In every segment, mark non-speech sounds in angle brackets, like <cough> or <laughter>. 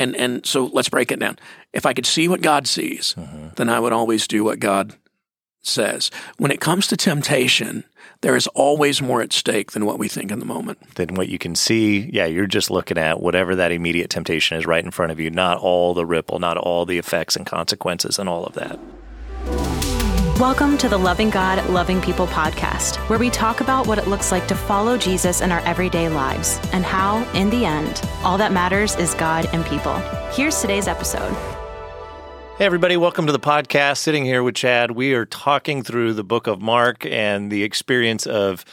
And and so let's break it down. If I could see what God sees, Mm-hmm. then I would always do what God says. When it comes to temptation, there is always more at stake than what we think in the moment. Than what you can see. Yeah, you're just looking at whatever that immediate temptation is right in front of you, not all the ripple, not all the effects and consequences and all of that. Welcome to the Loving God, Loving People podcast, where we talk about what it looks like to follow Jesus in our everyday lives and how, in the end, all that matters is God and people. Here's today's episode. Hey, everybody, welcome to the podcast. Sitting here with Chad, we are talking through the book of Mark and the experience of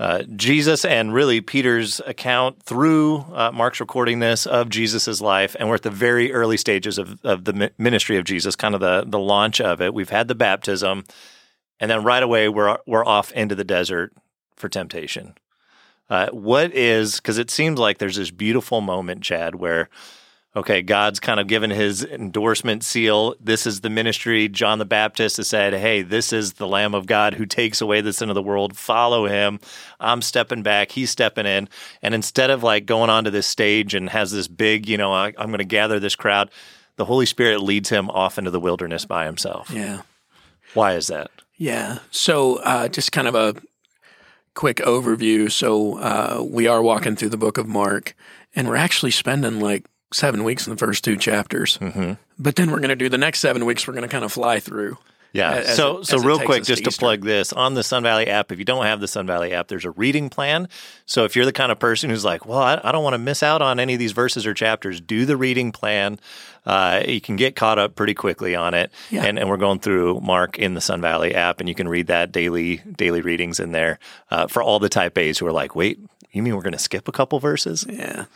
uh, Jesus and really Peter's account through uh, Mark's recording this of Jesus' life. And we're at the very early stages of, of the ministry of Jesus, kind of the, the launch of it. We've had the baptism, and then right away we're, we're off into the desert for temptation. Uh, what is, because it seems like there's this beautiful moment, Chad, where okay, God's kind of given his endorsement seal. This is the ministry. John the Baptist has said, hey, this is the Lamb of God who takes away the sin of the world. Follow him. I'm stepping back. He's stepping in. And instead of like going onto this stage and has this big, you know, I, I'm going to gather this crowd, the Holy Spirit leads him off into the wilderness by himself. Yeah. Why is that? Yeah. So, uh, just kind of a quick overview. So, uh, we are walking through the book of Mark, and we're actually spending like seven weeks in the first two chapters. Mm-hmm. But then we're going to do the next seven weeks, we're going to kind of fly through. Yeah. as so, it- so real quick, just to Easter. plug this on the Sun Valley app. If you don't have the Sun Valley app, there's a reading plan. So if you're the kind of person who's like, well, I, I don't want to miss out on any of these verses or chapters, do the reading plan. Uh, you can get caught up pretty quickly on it. Yeah. And, and we're going through Mark in the Sun Valley app, and you can read that daily daily readings in there uh, for all the Type A's who are like, wait, you mean we're going to skip a couple verses? Yeah.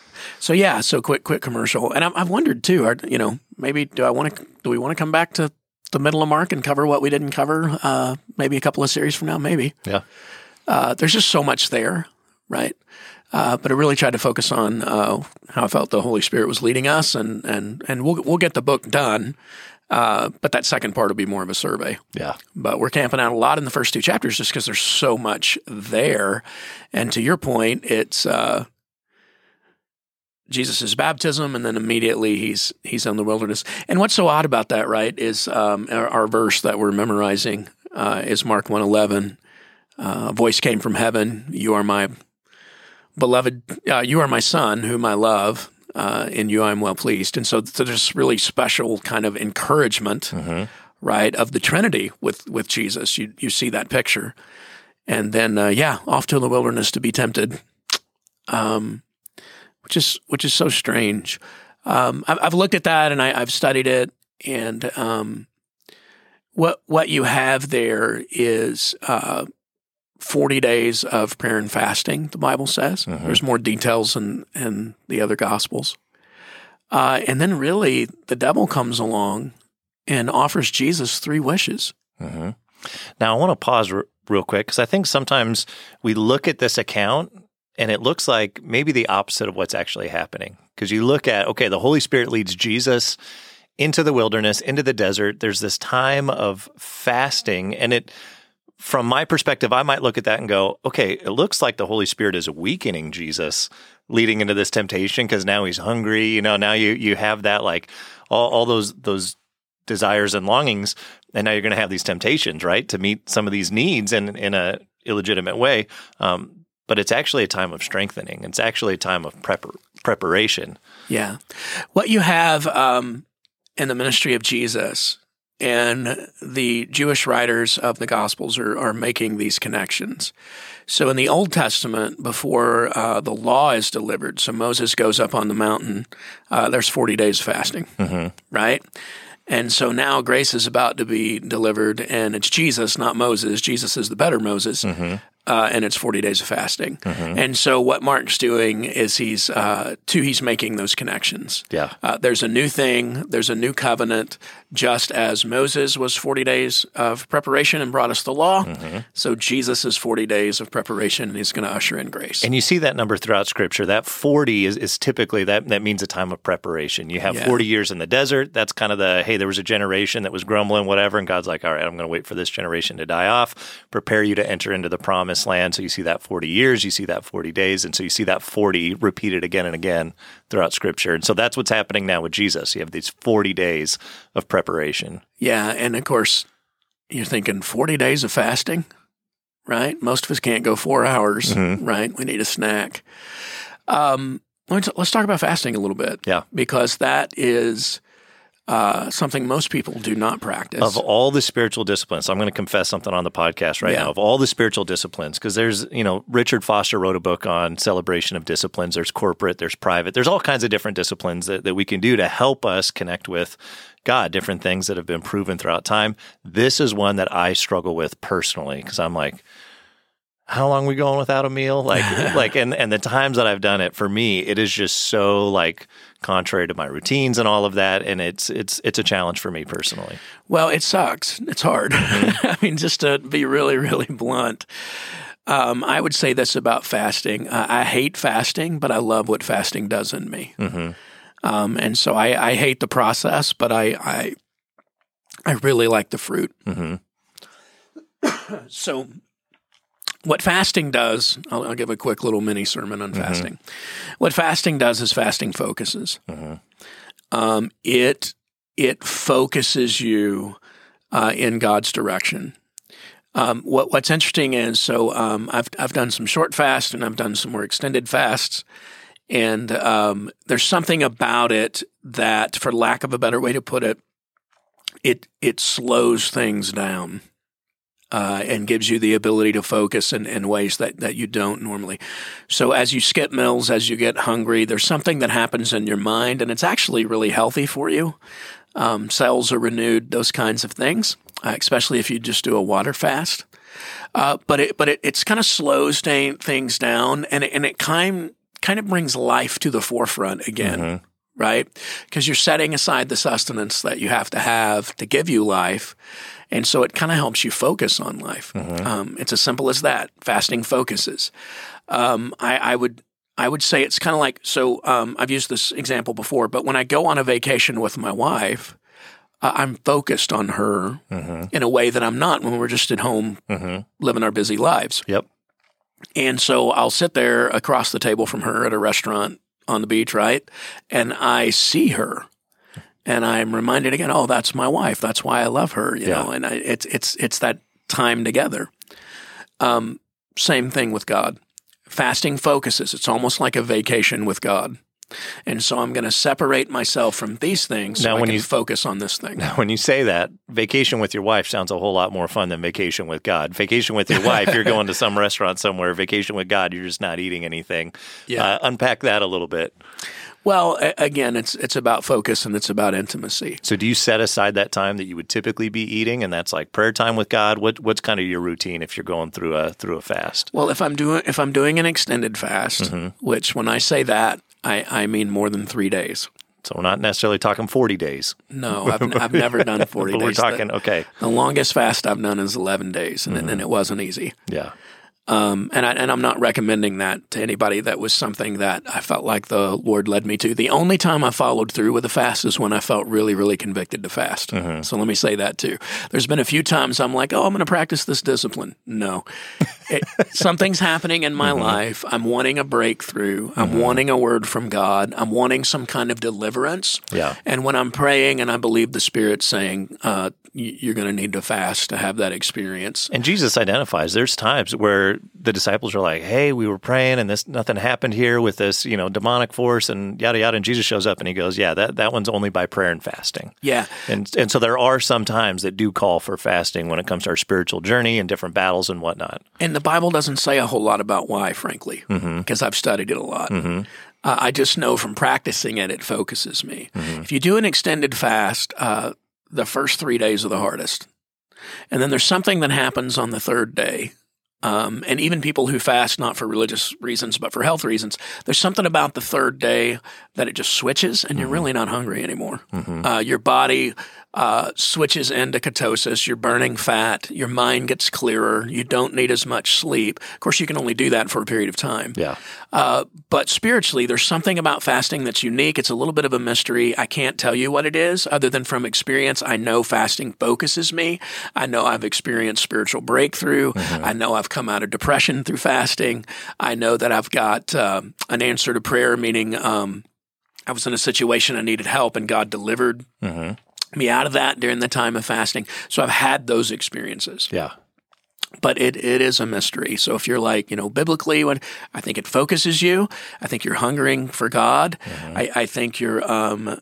So yeah. So quick, quick commercial. And I've, I've wondered too. Are, you know, maybe do I want to? Do we want to come back to the middle of Mark and cover what we didn't cover? Uh, maybe a couple of series from now. Maybe. Yeah. Uh, there's just so much there, right? Uh, but I really tried to focus on uh, how I felt the Holy Spirit was leading us, and and and we'll we'll get the book done. Uh, but that second part will be more of a survey. Yeah. But we're camping out a lot in the first two chapters just because there's so much there. And to your point, it's uh, Jesus' baptism, and then immediately he's he's in the wilderness. And what's so odd about that, right, is um, our, our verse that we're memorizing uh, is Mark one eleven. Uh, a voice came from heaven. You are my beloved. Uh, you are my son, whom I love. Uh, in you I am well pleased. And so, so there's really special kind of encouragement, right, of the Trinity with with Jesus. You you see that picture, and then uh, yeah, off to the wilderness to be tempted, um, which is which is so strange. Um, I've, I've looked at that and I, I've studied it, and um, what what you have there is uh, forty days of prayer and fasting. The Bible says there's more details in in the other Gospels, uh, and then really the devil comes along and offers Jesus three wishes. Now, I want to pause r- real quick because I think sometimes we look at this account and it looks like maybe the opposite of what's actually happening. Because you look at, okay, the Holy Spirit leads Jesus into the wilderness, into the desert. There's this time of fasting. And it, from my perspective, I might look at that and go, okay, it looks like the Holy Spirit is weakening Jesus leading into this temptation because now he's hungry. You know, now you, you have that like all, all those, those desires and longings and now you're going to have these temptations right to meet some of these needs in in a illegitimate way um, but it's actually a time of strengthening it's actually a time of prepar- preparation Yeah. What you have um, in the ministry of Jesus and the Jewish writers of the Gospels are, are making these connections. So in the Old Testament, before uh, the law is delivered, so Moses goes up on the mountain, uh, there's 40 days of fasting, right? And so now grace is about to be delivered, and it's Jesus, not Moses. Jesus is the better Moses. Uh, and it's 40 days of fasting. And so what Mark's doing is he's, uh, two, he's making those connections. Yeah. Uh, there's a new thing, there's a new covenant, just as Moses was 40 days of preparation and brought us the law. So Jesus is 40 days of preparation and he's going to usher in grace. and you see that number throughout scripture that 40 is, is typically that that means a time of preparation you have Yeah. 40 years in the desert that's kind of the hey there was a generation that was grumbling whatever and god's like all right i'm going to wait for this generation to die off prepare you to enter into the promise promised land. So you see that 40 years, you see that 40 days. And so you see that 40 repeated again and again throughout scripture. And so that's what's happening now with Jesus. You have these 40 days of preparation. Yeah. And of course, you're thinking 40 days of fasting, right? Most of us can't go four hours, Mhm. right? We need a snack. Um, let's, let's talk about fasting a little bit. Yeah. Because that is uh, something most people do not practice. Of all the spiritual disciplines, I'm going to confess something on the podcast right Yeah. now. Of all the spiritual disciplines, because there's, you know, Richard Foster wrote a book on celebration of disciplines. There's corporate, there's private, there's all kinds of different disciplines that, that we can do to help us connect with God, different things that have been proven throughout time. This is one that I struggle with personally because I'm like, how long we going without a meal? Like, <laughs> like, and and the times that I've done it, for me, it is just so like contrary to my routines and all of that, and it's it's it's a challenge for me personally. Well, it sucks. It's hard. Mm-hmm. <laughs> I mean, just to be really, really blunt, um, I would say this about fasting. Uh, I hate fasting, but I love what fasting does in me. Mm-hmm. Um, and so I, I hate the process, but I, I, I really like the fruit. Mm-hmm. <coughs> So, what fasting does, I'll, I'll give a quick little mini sermon on fasting. What fasting does is fasting focuses. Mhm. Um, it it focuses you uh, in God's direction. Um, what What's interesting is so um, I've I've done some short fasts and I've done some more extended fasts, and um, there's something about it that, for lack of a better way to put it, it it slows things down uh, and gives you the ability to focus in, in ways that, that you don't normally. So as you skip meals, as you get hungry, there's something that happens in your mind, and it's actually really healthy for you. Um, cells are renewed, those kinds of things, uh, especially if you just do a water fast. Uh, but it but it it's kind of slows things down, and it, and it kind kind of brings life to the forefront again right? Because you're setting aside the sustenance that you have to have to give you life. And so it kind of helps you focus on life. Um, it's as simple as that. Fasting focuses. Um, I, I would. I would say it's kind of like so. Um, I've used this example before, but when I go on a vacation with my wife, uh, I'm focused on her in a way that I'm not when we're just at home Mm-hmm. living our busy lives. Yep. And so I'll sit there across the table from her at a restaurant on the beach, right? And I see her. And I'm reminded again, oh, that's my wife. That's why I love her, you Yeah. know. And I, it's it's it's that time together. Um, same thing with God. Fasting focuses. It's almost like a vacation with God. And so I'm going to separate myself from these things so Now, I when can you- focus on this thing. Now, When you say that, vacation with your wife sounds a whole lot more fun than vacation with God. Vacation with your <laughs> wife, you're going to some restaurant somewhere. Vacation with God, you're just not eating anything. Yeah. Uh, unpack that a little bit. Well, a- again, it's it's about focus and it's about intimacy. So, do you set aside that time that you would typically be eating, and that's like prayer time with God? What What's kind of your routine if you're going through a through a fast? Well, if I'm doing if I'm doing an extended fast, Mm-hmm. which when I say that, I, I mean more than three days. So, we're not necessarily talking 40 days, No, <laughs> I've, I've never done 40 but days. we're The- talking okay, The, longest fast I've done is 11 days, and, Mm-hmm. and it wasn't easy. yeah, Um, and, I, and I'm not recommending that to anybody. That was something that I felt like the Lord led me to. The only time I followed through with a fast is when I felt really, really convicted to fast. Mm-hmm. So let me say that too. There's been a few times I'm like, oh, I'm going to practice this discipline. No, it, <laughs> something's happening in my Mm-hmm. life. I'm wanting a breakthrough. I'm wanting a word from God. I'm wanting some kind of deliverance. Yeah. And when I'm praying and I believe the Spirit's saying, uh, you're going to need to fast to have that experience. And Jesus identifies there's times where the disciples are like, "Hey, we were praying and this nothing happened here with this, you know, demonic force and yada yada." And Jesus shows up and he goes, "Yeah, that that one's only by prayer and fasting." Yeah. And and so there are some times that do call for fasting when it comes to our spiritual journey and different battles and whatnot. And the Bible doesn't say a whole lot about why, frankly, because I've studied it a lot. Uh, I just know from practicing it, it focuses me. If you do an extended fast, uh, the first three days are the hardest. And then there's something that happens on the third day. Um, and even people who fast, not for religious reasons, but for health reasons, there's something about the third day that it just switches and you're really not hungry anymore. Uh, your body uh, switches into ketosis. You're burning fat. Your mind gets clearer. You don't need as much sleep. Of course, you can only do that for a period of time. Yeah. Uh, but spiritually, there's something about fasting that's unique. It's a little bit of a mystery. I can't tell you what it is, other than from experience. I know fasting focuses me. I know I've experienced spiritual breakthrough. I know I've come out of depression through fasting. I know that I've got uh, an answer to prayer, meaning um, I was in a situation I needed help, and God delivered me out of that during the time of fasting. So I've had those experiences Yeah. but it, it is a mystery. So if you're like, you know, biblically, what I think it focuses you. I think you're hungering for God. I, I think you're um,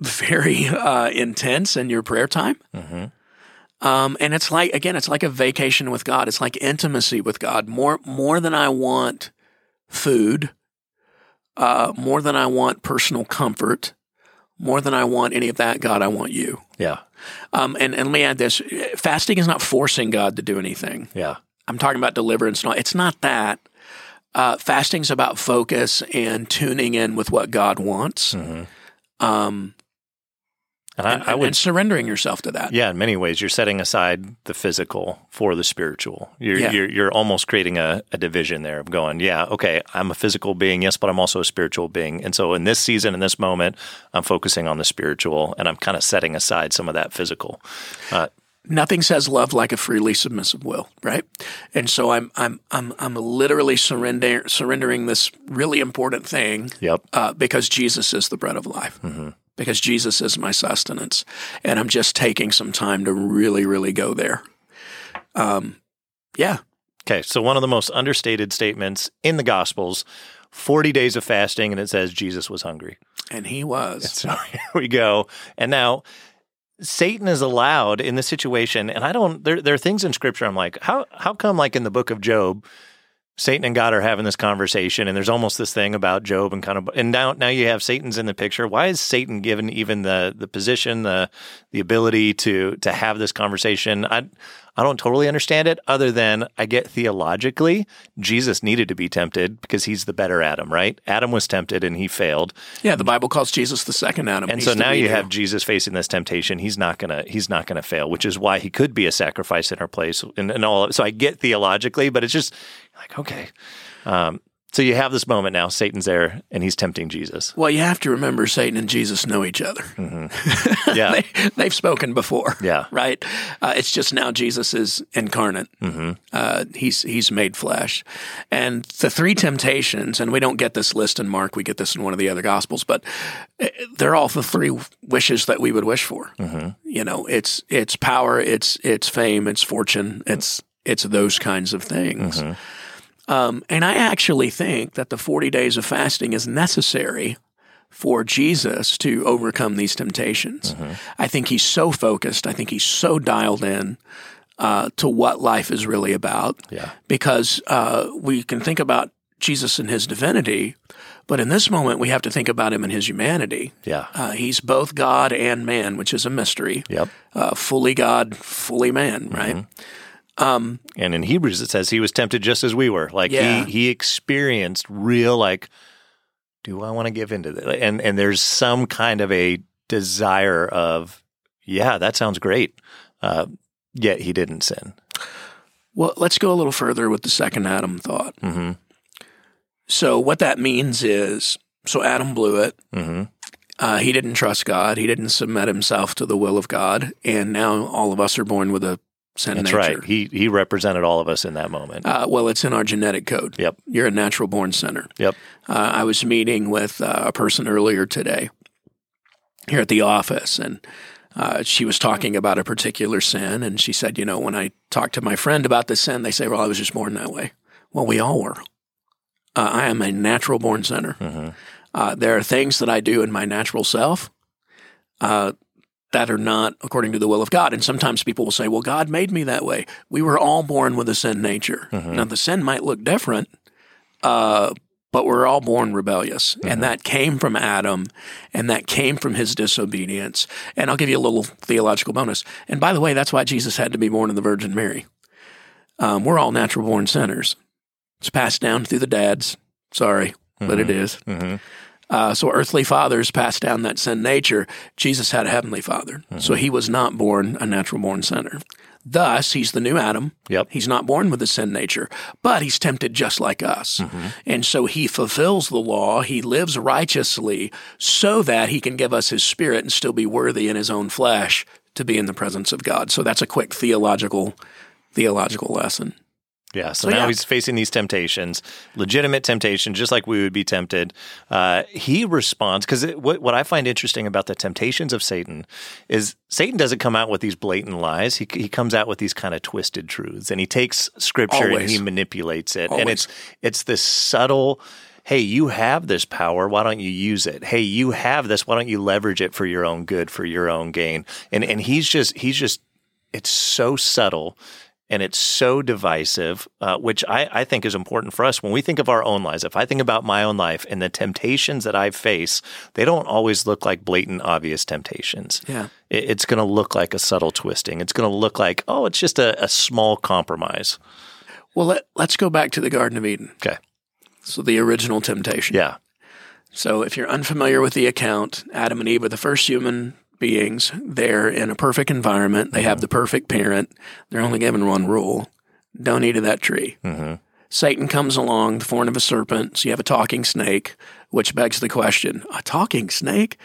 very uh, intense in your prayer time. Um, and it's like again, it's like a vacation with God. It's like intimacy with God. More more than I want food, uh, more than I want personal comfort, more than I want any of that. God, I want you. Yeah. Um, and, and let me add this: fasting is not forcing God to do anything. Yeah. I'm talking about deliverance. No, it's not that. Uh, fasting's about focus and tuning in with what God wants, um, And I, and, I would and surrendering yourself to that. Yeah, in many ways, you're setting aside the physical for the spiritual. You're Yeah. you're, you're almost creating a, a division there of going, yeah, okay, I'm a physical being, yes, but I'm also a spiritual being. And so in this season, in this moment, I'm focusing on the spiritual, and I'm kind of setting aside some of that physical. Uh, Nothing says love like a freely submissive will, right? And so I'm I'm I'm I'm literally surrender, surrendering this really important thing yep. uh, because Jesus is the bread of life. Because Jesus is my sustenance, and I'm just taking some time to really, really go there. Um, yeah, Okay, so one of the most understated statements in the Gospels 40 days of fasting, and it says Jesus was hungry. and he was. <laughs> So here we go. And now Satan is allowed in this situation, and I don't. There, there are things in Scripture. I'm like, how how come like in the book of Job, Satan and God are having this conversation, and there's almost this thing about Job and kind of, and now now you have Satan's in the picture. Why is Satan given even the the position, the the ability to to have this conversation? I I don't totally understand it, other than I get theologically, Jesus needed to be tempted because he's the better Adam, right? Adam was tempted and he failed. Yeah, the Bible calls Jesus the second Adam. And He's so now you have Jesus facing this temptation. He's not gonna he's not gonna fail, which is why he could be a sacrifice in our place and, and all. So I get theologically, but it's just like okay. Um, so you have this moment now. Satan's there and he's tempting Jesus. Well, you have to remember Satan and Jesus know each other. Yeah, <laughs> they, they've spoken before. Yeah. Right? Uh, it's just now Jesus is incarnate. Mm-hmm. Uh, he's, he's made flesh. And the three temptations, and we don't get this list in Mark, we get this in one of the other Gospels, but uh, they're all the three wishes that we would wish for. Mm-hmm. You know, it's, it's power, it's, it's fame, it's fortune, it's, it's those kinds of things. Um, and I actually think that the 40 days of fasting is necessary for Jesus to overcome these temptations. I think he's so focused. I think he's so dialed in uh, to what life is really about. Yeah. Because uh, we can think about Jesus and his divinity, but in this moment, we have to think about him in his humanity. yeah, Uh, he's both God and man, which is a mystery. yep. Uh, fully God, fully man, right? And in Hebrews it says he was tempted just as we were. Like Yeah. he he experienced real like, do I want to give into this? And and there's some kind of a desire of, yeah, that sounds great. Uh, yet he didn't sin. Well, let's go a little further with the second Adam thought. Mhm. So, what that means is so Adam blew it. hmm Uh, he didn't trust God. He didn't submit himself to the will of God. And now all of us are born with a That's nature. right. He he represented all of us in that moment. Uh, well, it's in our genetic code. Yep. You're a natural born sinner. Yep. Uh, I was meeting with uh, a person earlier today here at the office, and uh, she was talking about a particular sin. And she said, You know, when I talk to my friend about this sin, they say, Well, I was just born that way. Well, we all were. Uh, I am a natural born sinner. Uh, there are things that I do in my natural self uh, that are not according to the will of God. And sometimes people will say, Well, God made me that way. We were all born with a sin nature. Now, the sin might look different, uh, but we're all born rebellious. And that came from Adam, and that came from his disobedience. And I'll give you a little theological bonus. And by the way, that's why Jesus had to be born of the Virgin Mary. Um, we're all natural born sinners. It's passed down through the dads. Sorry, but it is. Uh, so earthly fathers passed down that sin nature. Jesus had a heavenly father. So he was not born a natural born sinner. Thus, he's the new Adam. Yep. He's not born with a sin nature, but he's tempted just like us. And so he fulfills the law. He lives righteously so that he can give us his spirit and still be worthy in his own flesh to be in the presence of God. So that's a quick theological theological lesson. Yeah. So, So, now yeah. he's facing these temptations, legitimate temptation, just like we would be tempted. Uh, he responds because what, what I find interesting about the temptations of Satan is Satan doesn't come out with these blatant lies. He, he comes out with these kind of twisted truths, and he takes scripture and he manipulates it. And it's it's this subtle. Hey, you have this power. Why don't you use it? Hey, you have this. Why don't you leverage it for your own good, for your own gain? And and he's just he's just it's so subtle and it's so divisive, uh, which I, I think is important for us when we think of our own lives. If I think about my own life and the temptations that I face, they don't always look like blatant, obvious temptations. Yeah. It- it's going to look like a subtle twisting. It's going to look like, oh, it's just a, a small compromise. Well, let, let's go back to the Garden of Eden. Okay. So the original temptation. Yeah. So if you're unfamiliar with the account, Adam and Eve are the first human beings. They're in a perfect environment. They have mm-hmm. the perfect parent. They're only given one rule. Don't eat of that tree. Mm-hmm. Satan comes along, the form of a serpent. So you have a talking snake, which begs the question, a talking snake?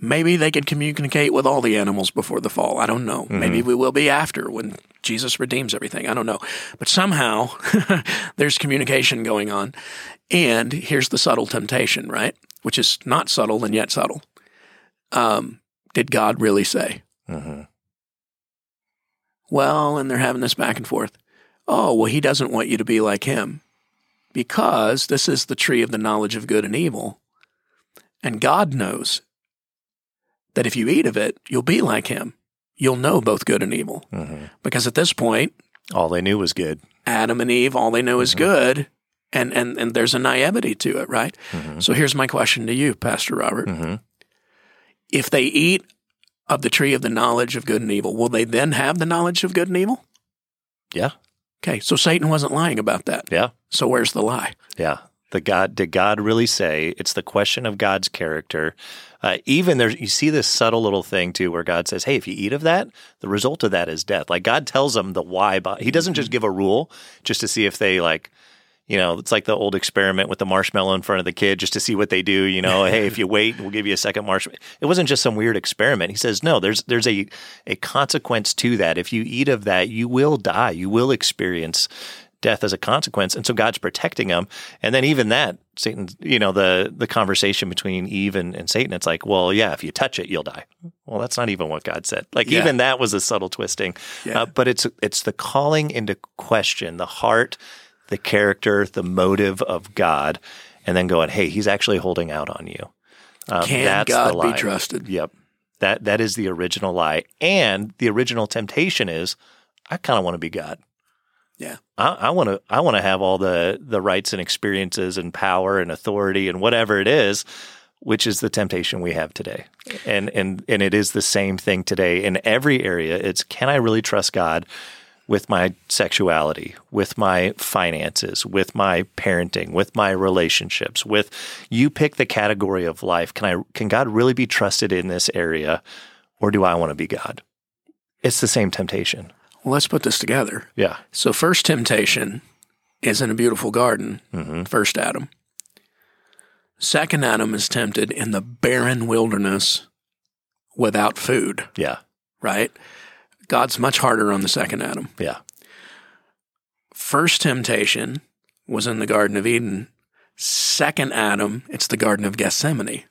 Maybe they could communicate with all the animals before the fall. I don't know. Mm-hmm. Maybe we will be after when Jesus redeems everything. I don't know. But somehow <laughs> there's communication going on. And here's the subtle temptation, right? Which is not subtle and yet subtle. Um, did God really say? Mm-hmm. Well, and they're having this back and forth. Oh, well, he doesn't want you to be like him because this is the tree of the knowledge of good and evil. And God knows that if you eat of it, you'll be like him. You'll know both good and evil. Mm-hmm. Because at this point, All they knew was good. Adam and Eve, all they know is mm-hmm. good. And, and, and there's a naivety to it, right? So here's my question to you, Pastor Robert. If they eat of the tree of the knowledge of good and evil, will they then have the knowledge of good and evil? Yeah. Okay, so Satan wasn't lying about that. Yeah. So where's the lie? Yeah. The God did God really say? It's the question of God's character. Uh, even there, you see this subtle little thing too, where God says, "Hey, if you eat of that, the result of that is death." Like God tells them the why. But He doesn't just give a rule just to see if they like. You know, it's like the old experiment with the marshmallow in front of the kid just to see what they do. You know, <laughs> hey, if you wait, we'll give you a second marshmallow. It wasn't just some weird experiment. He says, no, there's there's a a consequence to that. If you eat of that, you will die. You will experience death as a consequence. And so God's protecting them. And then even that, Satan, you know, the the conversation between Eve and, and Satan, it's like, well, yeah, if you touch it, you'll die. Well, that's not even what God said. Like Yeah. even that was a subtle twisting. Yeah. Uh, but it's it's the calling into question the heart, the character, the motive of God, and then going, hey, he's actually holding out on you. Um, Can that's God the be trusted? Yep. That that is the original lie. And the original temptation is I kind of want to be God. Yeah. I want to I want to have all the the rights and experiences and power and authority and whatever it is, which is the temptation we have today. And and and it is the same thing today in every area. It's can I really trust God with my sexuality, with my finances, with my parenting, with my relationships, with you pick the category of life. Can I can God really be trusted in this area or do I want to be God? It's the same temptation. Well, let's put this together. Yeah. So, first temptation is in a beautiful garden, Mm-hmm. first Adam. Second Adam is tempted in the barren wilderness without food, Yeah. right? God's much harder on the second Adam. Yeah. First temptation was in the Garden of Eden. Second Adam, it's the Garden of Gethsemane.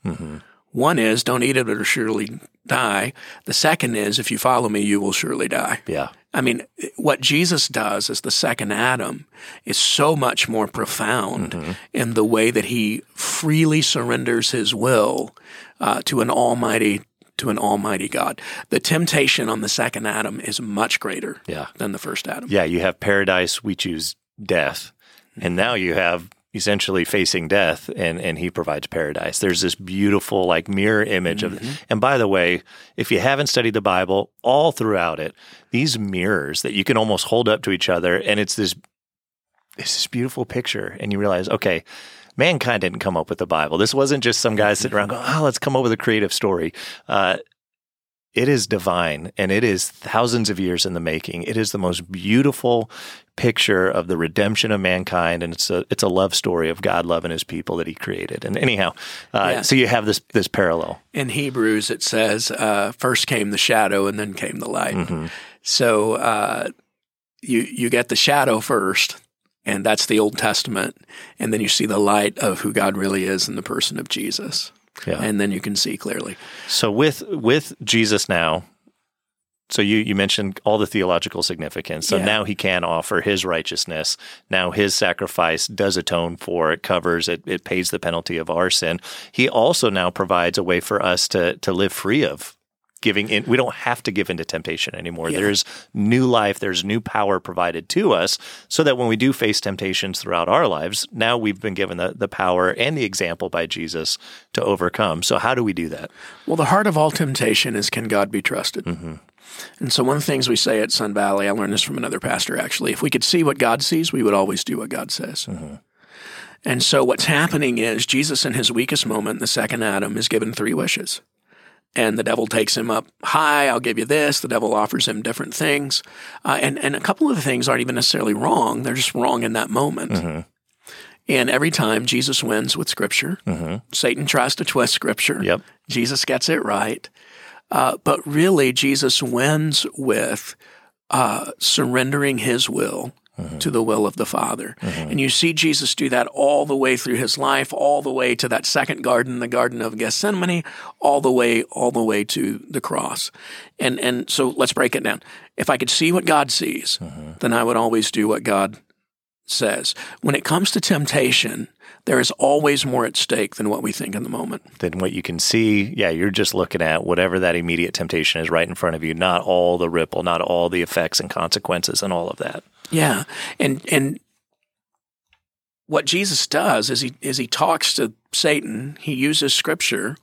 One is, don't eat it or surely die. The second is, if you follow me, you will surely die. Yeah. I mean, what Jesus does as the second Adam is so much more profound in the way that he freely surrenders his will uh, to an almighty to an almighty God. The temptation on the second Adam is much greater Yeah. than the first Adam. Yeah, you have paradise, we choose death. And mm-hmm. now you have essentially facing death and, and he provides paradise. There's this beautiful like mirror image of it. and by the way, if you haven't studied the Bible, all throughout it, these mirrors that you can almost hold up to each other and it's this it's this beautiful picture and you realize, okay, mankind didn't come up with the Bible. This wasn't just some guy sitting around going, "Oh, let's come up with a creative story." Uh, it is divine and it is thousands of years in the making. It is the most beautiful picture of the redemption of mankind, and it's a it's a love story of God loving His people that He created. And anyhow, uh, Yeah. so you have this this parallel. In Hebrews, it says, uh, first came the shadow and then came the light. Mhm. So uh, you you get the shadow first, and that's the Old Testament, and then you see the light of who God really is in the person of Jesus, Yeah. and then you can see clearly. So with with Jesus now, so you you mentioned all the theological significance. So Yeah. now he can offer his righteousness. Now his sacrifice does atone for it, covers it, it pays the penalty of our sin. He also now provides a way for us to to live free of giving in. We don't have to give into temptation anymore. Yeah. There's new life, there's new power provided to us so that when we do face temptations throughout our lives, now we've been given the, the power and the example by Jesus to overcome. So how do we do that? Well, the heart of all temptation is can God be trusted? Mm-hmm. And so, one of the things we say at Sun Valley, I learned this from another pastor actually, if we could see what God sees, we would always do what God says. Mm-hmm. And so, what's happening is Jesus, in his weakest moment, the second Adam, is given three wishes. And the devil takes him up high. I'll give you this. The devil offers him different things. Uh, and, and a couple of the things aren't even necessarily wrong. They're just wrong in that moment. Mm-hmm. And every time Jesus wins with Scripture, Satan tries to twist Scripture. Yep. Jesus gets it right. Uh, but really, Jesus wins with uh, surrendering his will to the will of the Father. And you see Jesus do that all the way through his life, all the way to that second garden, the Garden of Gethsemane, all the way, all the way to the cross. And and so let's break it down. If I could see what God sees, then I would always do what God says. When it comes to temptation, there is always more at stake than what we think in the moment. than what you can see. Yeah, you're just looking at whatever that immediate temptation is right in front of you, not all the ripple, not all the effects and consequences and all of that. Yeah, and and what Jesus does is he is he talks to Satan. He uses Scripture,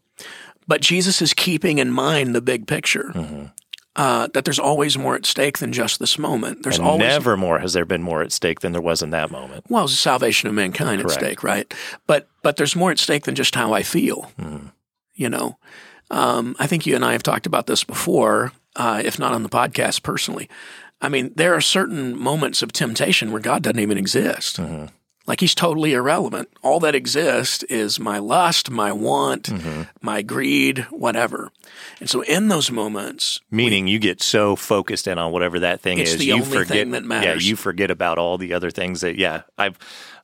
but Jesus is keeping in mind the big picture. Uh, that there's always more at stake than just this moment. There's And always never more has there been more at stake than there was in that moment. well, it's the salvation of mankind Correct. at stake, right? But but there's more at stake than just how I feel. You know, um, I think you and I have talked about this before, uh, if not on the podcast personally. I mean, there are certain moments of temptation where God doesn't even exist. Mm-hmm. Like he's totally irrelevant. All that exists is my lust, my want, mm-hmm. my greed, whatever. And so in those moments, Meaning you get so focused in on whatever that thing is, you forget thing that matters. Yeah, you forget about all the other things that yeah, I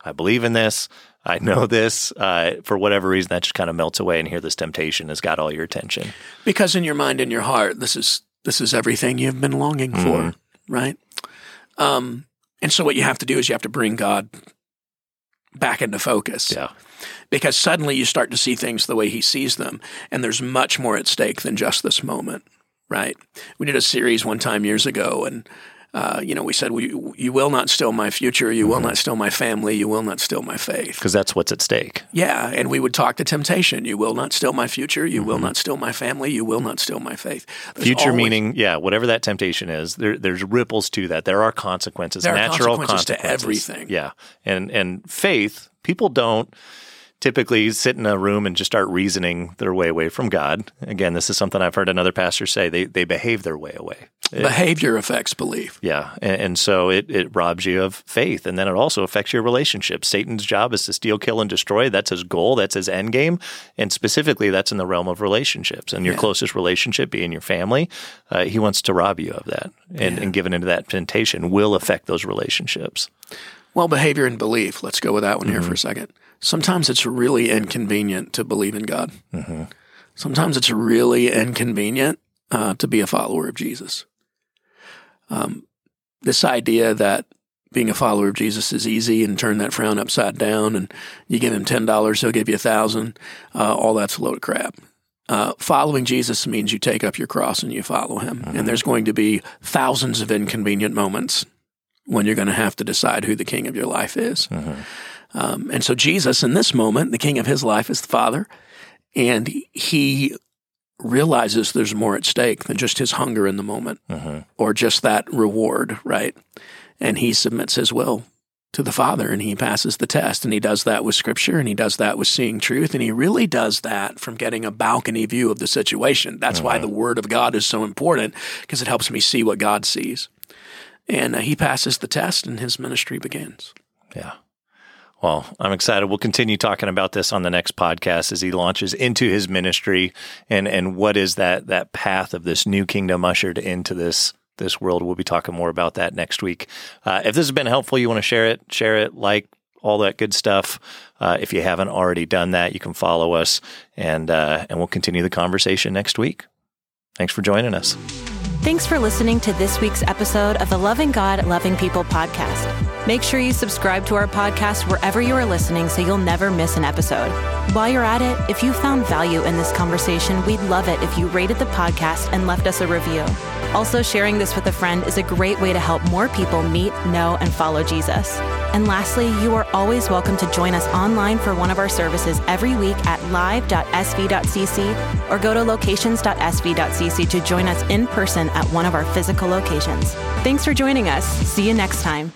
I believe in this. I know this. Uh, for whatever reason, that just kind of melts away, and here this temptation has got all your attention. because in your mind and your heart this is this is everything you've been longing for mm-hmm. Right? Um and so what you have to do is you have to bring god back into focus. Yeah, because suddenly you start to see things the way he sees them and there's much more at stake than just this moment right? We did a series one time years ago and uh, you know, we said, we, "You will not steal my future. You will not steal my family. You will not steal my faith." because that's what's at stake. Yeah, and we would talk to temptation. You will not steal my future. You will not steal my family. You will not steal my faith. There's Future always- meaning, yeah, whatever that temptation is, there, there's ripples to that. There are consequences, There are natural consequences to everything. Yeah, and and faith, people don't typically sit in a room and just start reasoning their way away from God. Again, this is something I've heard another pastor say. They they behave their way away. behavior affects belief. Yeah, and, and so it, it robs you of faith, and then it also affects your relationships. Satan's job is to steal, kill, and destroy. That's his goal. That's his end game, and specifically, that's in the realm of relationships. And your Yeah. closest relationship, being your family, uh, he wants to rob you of that, and, and giving into that temptation will affect those relationships. Well, behavior and belief. Let's go with that one here Mm-hmm. for a second. Sometimes it's really inconvenient to believe in God. Mm-hmm. Sometimes it's really inconvenient uh, to be a follower of Jesus. Um, this idea that being a follower of Jesus is easy and turn that frown upside down, and you give him ten dollars, he'll give you a thousand. Uh, all that's a load of crap. Uh, following Jesus means you take up your cross and you follow him, and there's going to be thousands of inconvenient moments when you're going to have to decide who the king of your life is. Um, and so Jesus, in this moment, the king of his life is the Father, and he realizes there's more at stake than just his hunger in the moment or just that reward, right? And he submits his will to the Father and he passes the test. And he does that with Scripture and he does that with seeing truth. And he really does that from getting a balcony view of the situation. That's mm-hmm. why the Word of God is so important because it helps me see what God sees. And uh, he passes the test and his ministry begins. Yeah. Well, I'm excited. We'll continue talking about this on the next podcast as he launches into his ministry and and what is that that path of this new kingdom ushered into this this world. We'll be talking more about that next week. Uh, if this has been helpful, you want to share it, share it, like all that good stuff. Uh, if you haven't already done that, you can follow us, and uh, and we'll continue the conversation next week. Thanks for joining us. Thanks for listening to this week's episode of the Loving God, Loving People podcast. Make sure you subscribe to our podcast wherever you are listening so you'll never miss an episode. While you're at it, if you found value in this conversation, we'd love it if you rated the podcast and left us a review. Also, sharing this with a friend is a great way to help more people meet, know, and follow Jesus. And lastly, you are always welcome to join us online for one of our services every week at live.sv.cc or go to locations.sv.cc to join us in person at one of our physical locations. Thanks for joining us. See you next time.